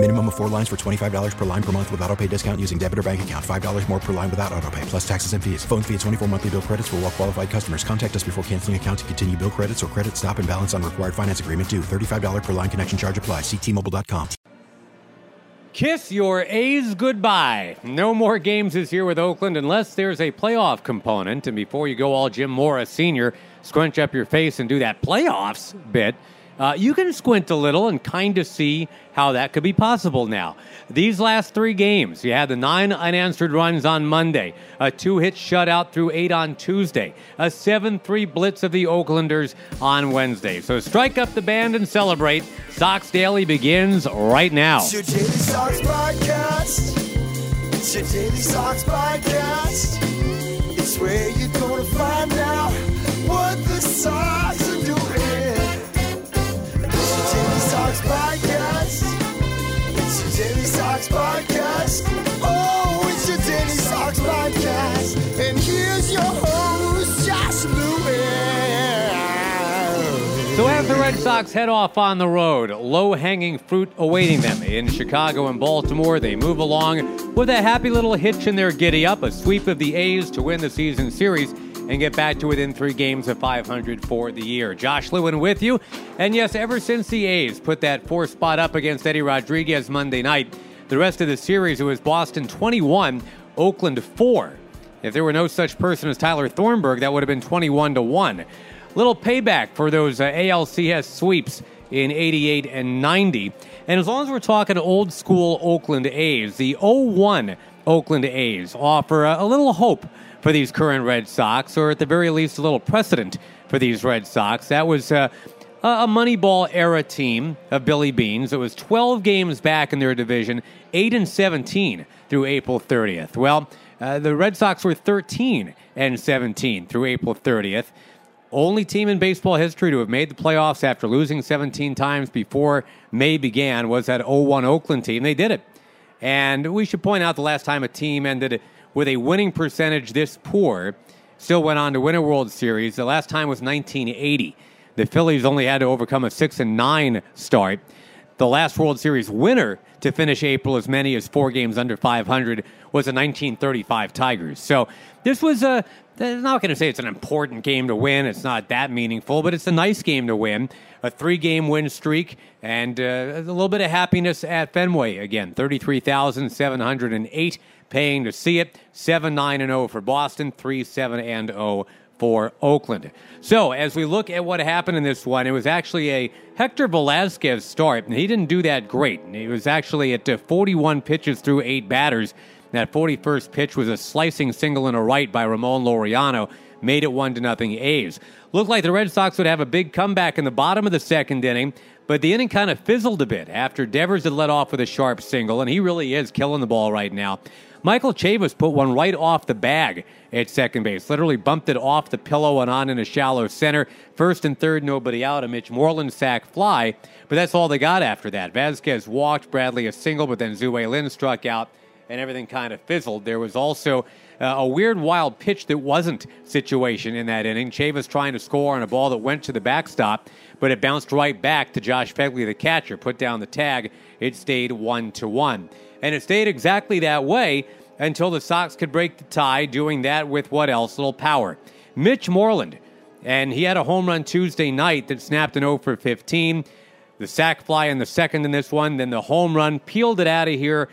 Minimum of four lines for $25 per line per month with auto pay discount using debit or bank account. $5 more per line without auto pay, plus taxes and fees. Phone fee at 24 monthly bill credits for all well qualified customers. Contact us before canceling account to continue bill credits or credit stop and balance on required finance agreement due. $35 per line connection charge apply. Ctmobile.com. Kiss your A's goodbye. No more games this year with Oakland unless there's a playoff component. And before you go all Jim Mora Sr., scrunch up your face and do that playoffs bit, uh, you can squint a little and kind of see how that could be possible now. These last three games, you had the nine unanswered runs on Monday, a two hit shutout through eight on Tuesday, a 7 3 blitz of the Oaklanders on Wednesday. So strike up the band and celebrate. Sox Daily begins right now. It's your Daily Sox podcast. It's your Daily Sox podcast. It's where you're gonna find out what the Sox Sox podcast. It's your Daily Sox podcast. Oh, it's your Daily Sox podcast. And here's your host, Josh Lewin. So as the Red Sox head off on the road, low hanging fruit awaiting them in Chicago and Baltimore, they move along with a happy little hitch in their giddy up, a sweep of the A's to win the season series and get back to within three games of 500 for the year. Josh Lewin with you. And yes, ever since the A's put that four spot up against Eddie Rodriguez Monday night, the rest of the series, it was Boston 21, Oakland 4. If there were no such person as Tyler Thornburg, that would have been 21 to 1. Little payback for those uh, ALCS sweeps in 88 and 90. And as long as we're talking old school Oakland A's, the 01 Oakland A's offer a, a little hope for these current Red Sox, or at the very least, a little precedent for these Red Sox. That was uh, a Moneyball era team of Billy Beane's. It was 12 games back in their division, 8 and 17 through April 30th. Well, uh, the Red Sox were 13 and 17 through April 30th. Only team in baseball history to have made the playoffs after losing 17 times before May began was that 01 Oakland team. They did it. And we should point out the last time a team ended with a winning percentage this poor still went on to win a World Series. The last time was 1980. The Phillies only had to overcome a 6 and 9 start. The last World Series winner to finish April as many as four games under 500 was the 1935 Tigers. So this was a. I'm not going to say it's an important game to win. It's not that meaningful, but it's a nice game to win. A three game win streak and uh, a little bit of happiness at Fenway again. 33,708 paying to see it. 7 9 and 0 for Boston, 3 7 and 0 for Oakland. So, as we look at what happened in this one, it was actually a Hector Velázquez start, and he didn't do that great. He was actually at uh, 41 pitches through eight batters. That 41st pitch was a slicing single and a right by Ramon Laureano, made it one to nothing A's. Looked like the Red Sox would have a big comeback in the bottom of the second inning, but the inning kind of fizzled a bit after Devers had led off with a sharp single, and he really is killing the ball right now. Michael Chavis put one right off the bag at second base, literally bumped it off the pillow and on in a shallow center. First and third, nobody out. A Mitch Moreland sack fly, but that's all they got after that. Vázquez walked, Bradley a single, but then Tzu-Wei Lin struck out, and everything kind of fizzled. There was also uh, a weird, wild pitch that wasn't situation in that inning. Chavis trying to score on a ball that went to the backstop, but it bounced right back to Josh Phegley, the catcher, put down the tag. It stayed one to one. And it stayed exactly that way until the Sox could break the tie, doing that with what else? Little power. Mitch Moreland, and he had a home run Tuesday night that snapped an 0 for 15. The sac fly in the second in this one, then the home run peeled it out of here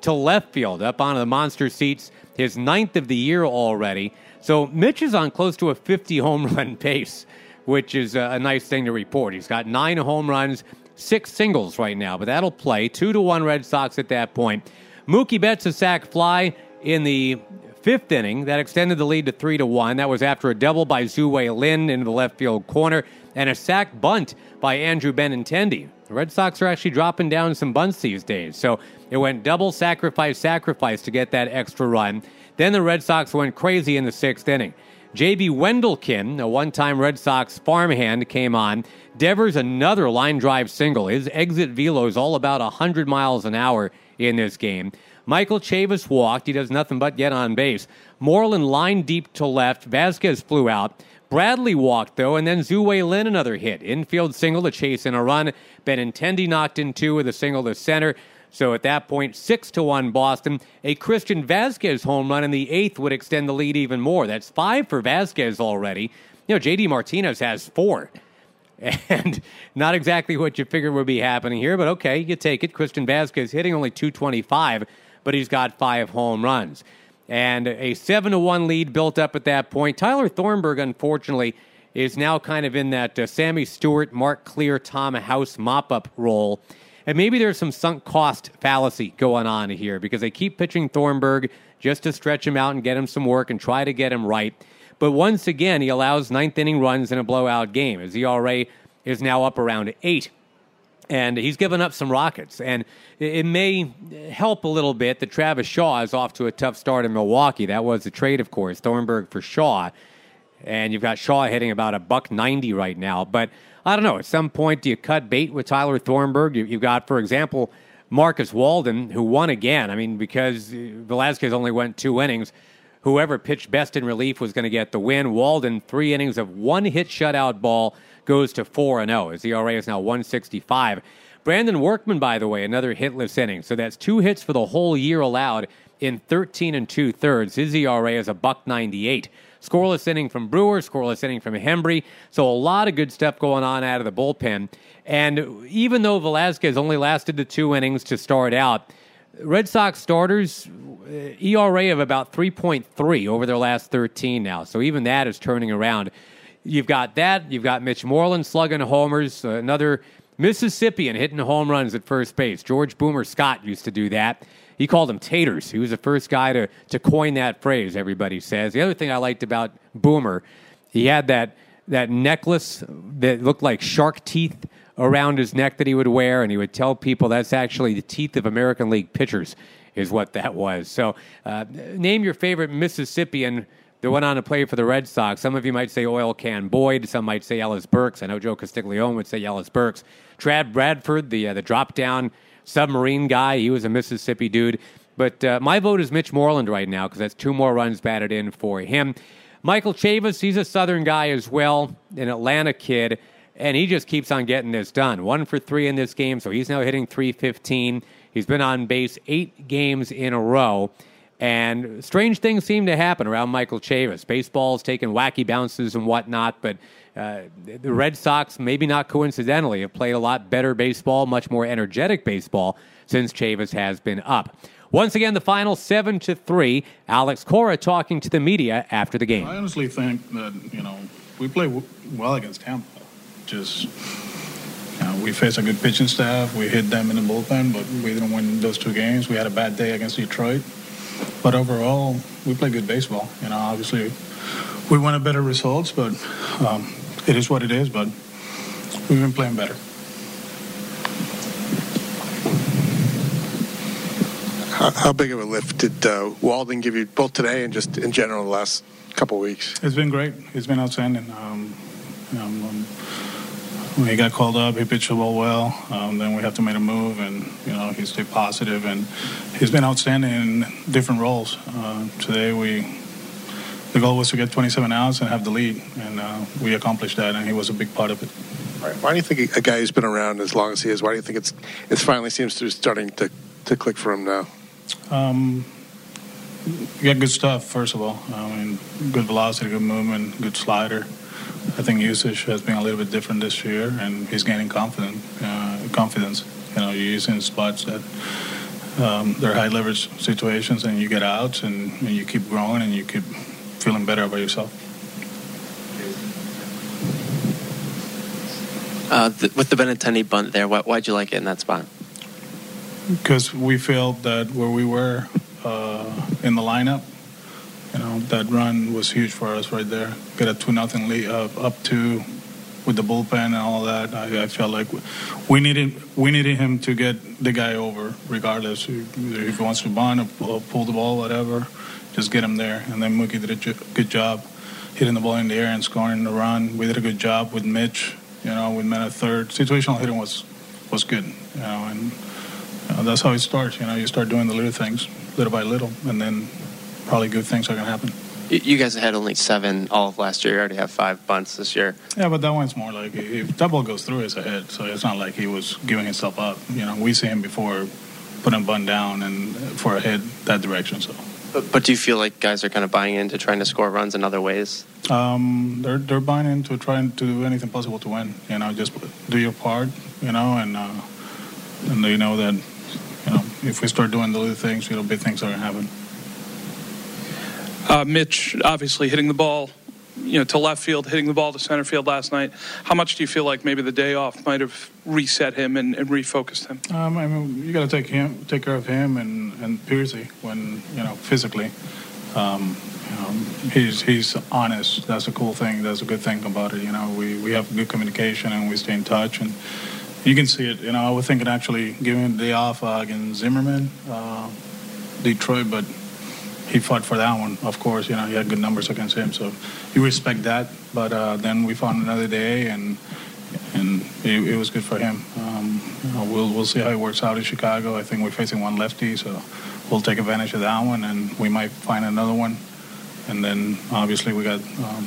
to left field, up onto the monster seats, his ninth of the year already. So Mitch is on close to a 50 home run pace, which is a nice thing to report. He's got nine home runs, six singles right now, but that'll play. Two to one Red Sox at that point. Mookie Betts a sac fly in the fifth inning that extended the lead to three to one. That was after a double by Tzu-Wei Lin into the left field corner and a sac bunt by Andrew Benintendi. The Red Sox are actually dropping down some bunts these days, so it went double sacrifice sacrifice to get that extra run. Then the Red Sox went crazy in the sixth inning. J.B. Wendelken, a one time Red Sox farmhand, came on. Devers, another line drive single. His exit velo is all about 100 miles an hour in this game. Michael Chavis walked. He does nothing but get on base. Moreland line deep to left. Vázquez flew out. Bradley walked, though, and then Tzu-Wei Lin another hit. Infield single to chase in a run. Benintendi knocked in two with a single to center. So at that point, six to one Boston. A Christian Vázquez home run in the eighth would extend the lead even more. That's five for Vázquez already. You know, JD Martinez has four. And not exactly what you figured would be happening here, but okay, you take it. Christian Vázquez hitting only 225, but he's got five home runs. And a 7 to 1 lead built up at that point. Tyler Thornburg, unfortunately, is now kind of in that uh, Sammy Stewart, Mark Clear, Tom House mop up role. And maybe there's some sunk cost fallacy going on here because they keep pitching Thornburg just to stretch him out and get him some work and try to get him right. But once again, he allows ninth inning runs in a blowout game. His ERA is now up around eight. And he's given up some rockets. And it may help a little bit that Travis Shaw is off to a tough start in Milwaukee. That was the trade, of course, Thornburg for Shaw. And you've got Shaw hitting about a buck 90 right now. But I don't know. At some point, do you cut bait with Tyler Thornburg? You, have got, for example, Marcus Walden, who won again. I mean, because uh, Velázquez only went two innings whoever pitched best in relief was going to get the win. Walden, three innings of one hit shutout ball, goes to 4 and 0. His ERA is now 165. Brandon Workman, by the way, another hitless inning. So that's two hits for the whole year allowed in 13 and two thirds. His ERA is a buck 98. Scoreless inning from Brewer, scoreless inning from Hembree. So a lot of good stuff going on out of the bullpen. And even though Velázquez only lasted the two innings to start out, Red Sox starters uh, ERA of about 3.3 over their last 13 now. So even that is turning around. You've got that. You've got Mitch Moreland slugging homers. Uh, another Mississippian hitting home runs at first base. George Boomer Scott used to do that. He called them taters. He was the first guy to, to coin that phrase, everybody says. The other thing I liked about Boomer, he had that, that necklace that looked like shark teeth around his neck that he would wear, and he would tell people that's actually the teeth of American League pitchers, is what that was. So, uh, name your favorite Mississippian that went on to play for the Red Sox. Some of you might say Oil Can Boyd. Some might say Ellis Burks. I know Joe Castiglione would say Ellis Burks. Chad Bradford, the uh, the drop down submarine guy, he was a Mississippi dude. But uh, my vote is Mitch Moreland right now because that's two more runs batted in for him. Michael Chavis, he's a Southern guy as well, an Atlanta kid and he just keeps on getting this done. One for three in this game, so he's now hitting 315. He's been on base eight games in a row. And strange things seem to happen around Michael Chavis. Baseball's taking wacky bounces and whatnot, but uh, the Red Sox, maybe not coincidentally, have played a lot better baseball, much more energetic baseball since Chavis has been up. Once again, the final seven to three. Alex Cora talking to the media after the game. I honestly think that you know we play well against Tampa just you know, we faced a good pitching staff. We hit them in the bullpen, but we didn't win those two games. We had a bad day against Detroit, but overall, we play good baseball. You know, obviously, we wanted better results, but um, it is what it is. But we've been playing better. How, how big of a lift did uh, Walden give you both today and just in general the last couple weeks? It's been great. It's been outstanding. Um, um, when he got called up, he pitched the ball well. Um, then we have to make a move, and you know he stayed positive, and he's been outstanding in different roles. Uh, today we. The goal was to get 27 outs and have the lead, and uh, we accomplished that, and he was a big part of it. Right. Why do you think a guy who's been around as long as he is? Why do you think it's it finally seems to be starting to, to click for him now? Um, you got good stuff, first of all. I mean, good velocity, good movement, good slider. I think usage has been a little bit different this year, and he's gaining confidence. Uh, confidence. You know, you're using spots that um, they're high leverage situations, and you get out, and, and you keep growing, and you keep feeling better about yourself. Uh, the, with the Benintendi bunt there, why, why'd you like it in that spot? Because we felt that where we were uh, in the lineup, you know, that run was huge for us right there. Get a two nothing lead uh, up to with the bullpen and all that. I, I, felt like we needed we needed him to get the guy over, regardless if he wants to bunt or pull the ball, whatever. Just get him there. And then Mookie did a good job hitting the ball in the air and scoring the run. We did a good job with Mitch. You know, with men at third, situational hitting was was good. You know, and you know, that's how it starts. You know, you start doing the little things, little by little, and then probably good things are gonna happen. You- guys had only seven all of last year. You already have five bunts this year. Yeah, but that one's more like if that ball goes through his head, so it's not like he was giving himself up. You know, we see him before putting a bun down and for a hit that direction. So But, but do you feel like guys are kind of buying into trying to score runs in other ways? um, they're they're buying into trying to do anything possible to win. You know, just do your part. You know, and uh, and they know that you know if we start doing the little things, you know, big things are gonna happen. Uh, Mitch, obviously hitting the ball, you know, to left field, hitting the ball to center field last night. How much do you feel like maybe the day off might have reset him and, and refocused him? Um, I mean, you got to take him, take care of him and and Piercy when you know physically. Um, you know, he's he's honest. That's a cool thing. That's a good thing about it. You know, we, we have good communication and we stay in touch and you can see it. You know, I was thinking actually giving the off uh, against Zimmermann, uh, Detroit, but he fought for that one. Of course, you know he had good numbers against him, so you respect that. But uh, then we found another day and and it, it was good for him. Um, you know, we'll we'll see how it works out in Chicago. I think we're facing one lefty, so we'll take advantage of that one, and we might find another one. And then obviously we got um,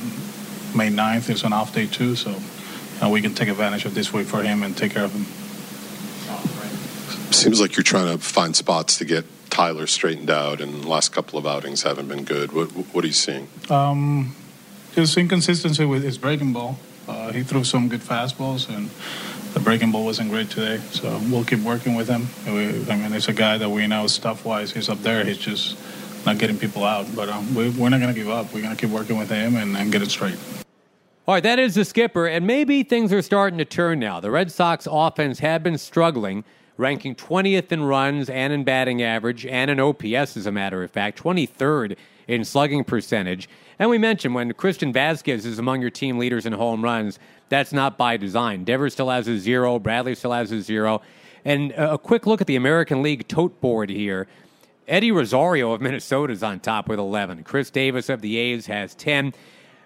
May 9th is an off day too, so uh, we can take advantage of this week for him and take care of him. Seems like you're trying to find spots to get Tyler straightened out, and the last couple of outings haven't been good. What, what are you seeing? Um, just inconsistency with his breaking ball. Uh, he threw some good fastballs, and the breaking ball wasn't great today. So we'll keep working with him. We, I mean, it's a guy that we know stuff-wise, he's up there. He's just not getting people out. But um, we, we're not going to give up. We're going to keep working with him and, and get it straight. All right, that is the skipper, and maybe things are starting to turn now. The Red Sox offense had been struggling, ranking 20th in runs and in batting average and in OPS, as a matter of fact, 23rd in slugging percentage. And we mentioned when Christian Vázquez is among your team leaders in home runs, that's not by design. Devers still has a zero, Bradley still has a zero. And a quick look at the American League tote board here. Eddie Rosario of Minnesota is on top with 11. Khris Davis of the A's has 10.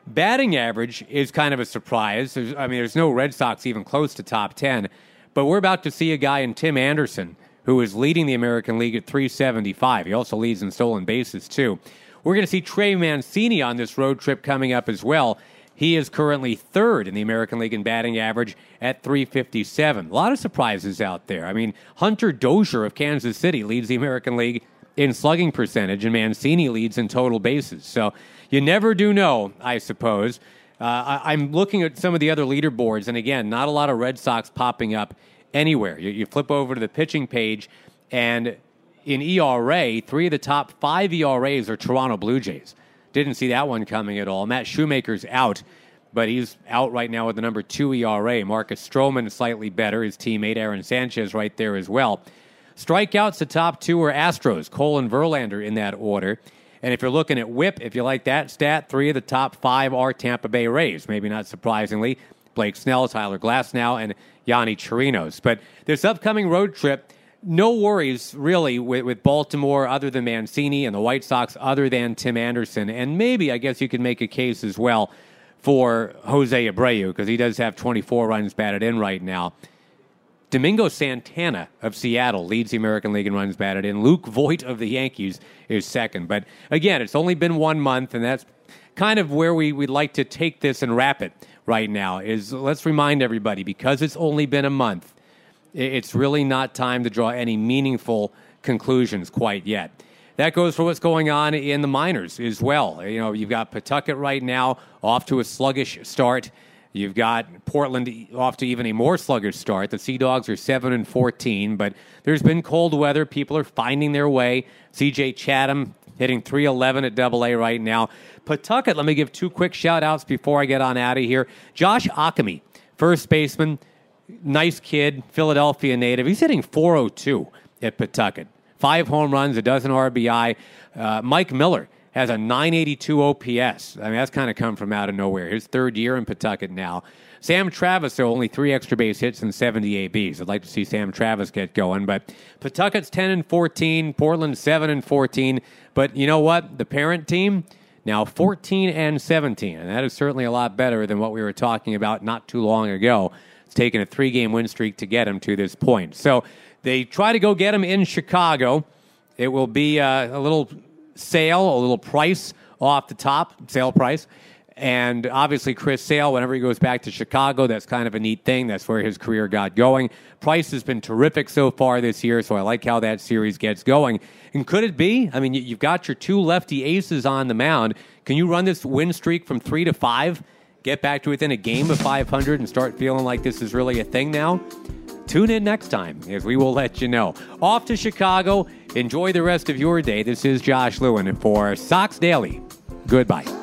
Batting average is kind of a surprise. There's, I mean, there's no Red Sox even close to top 10, but we're about to see a guy in Tim Anderson who is leading the American League at 375. He also leads in stolen bases, too. We're going to see Trey Mancini on this road trip coming up as well. He is currently third in the American League in batting average at 357. A lot of surprises out there. I mean, Hunter Dozier of Kansas City leads the American League in slugging percentage, and Mancini leads in total bases. So you never do know, I suppose. Uh, I, I'm looking at some of the other leaderboards, and again, not a lot of Red Sox popping up anywhere. You, you flip over to the pitching page, and in ERA, three of the top five ERAs are Toronto Blue Jays. Didn't see that one coming at all. Matt Shoemaker's out, but he's out right now with the number two ERA. Marcus Stroman is slightly better. His teammate Aaron Sanchez right there as well. Strikeouts, the top two are Astros, Cole and Verlander in that order. And if you're looking at whip, if you like that stat, three of the top five are Tampa Bay Rays. Maybe not surprisingly, Blake Snell, Tyler Glasnow, and Yonny Chirinos. But this upcoming road trip, no worries really with, with Baltimore other than Mancini and the White Sox other than Tim Anderson. And maybe, I guess you could make a case as well for Jose Abreu because he does have 24 runs batted in right now. Domingo Santana of Seattle leads the American League in runs batted in. Luke Voit of the Yankees is second. But again, it's only been one month, and that's kind of where we, we'd like to take this and wrap it right now. Is let's remind everybody because it's only been a month, it's really not time to draw any meaningful conclusions quite yet. That goes for what's going on in the minors as well. You know, you've got Pawtucket right now off to a sluggish start. You've got Portland off to even a more sluggish start. The Sea Dogs are 7 and 14, but there's been cold weather. People are finding their way. CJ Chatham hitting 311 at double A right now. Pawtucket, let me give two quick shout outs before I get on out of here. Josh Ockimey, first baseman, nice kid, Philadelphia native. He's hitting 402 at Pawtucket. Five home runs, a dozen RBI. Uh, Mike Miller has a 982 OPS. I mean, that's kind of come from out of nowhere. His third year in Pawtucket now. Sam Travis, though, only three extra base hits and 70 ABs. I'd like to see Sam Travis get going. But Pawtucket's 10 and 14, Portland 7 and 14. But you know what? The parent team, now 14 and 17, and that is certainly a lot better than what we were talking about not too long ago. It's taken a three game win streak to get him to this point. So they try to go get him in Chicago. It will be uh, a little sale, a little price off the top, sale price. And obviously, Chris Sale, whenever he goes back to Chicago, that's kind of a neat thing. That's where his career got going. Price has been terrific so far this year, so I like how that series gets going. And could it be? I mean, you've got your two lefty aces on the mound. Can you run this win streak from three to five, get back to within a game of 500, and start feeling like this is really a thing now? Tune in next time as we will let you know. Off to Chicago. Enjoy the rest of your day. This is Josh Lewin for Sox Daily. Goodbye.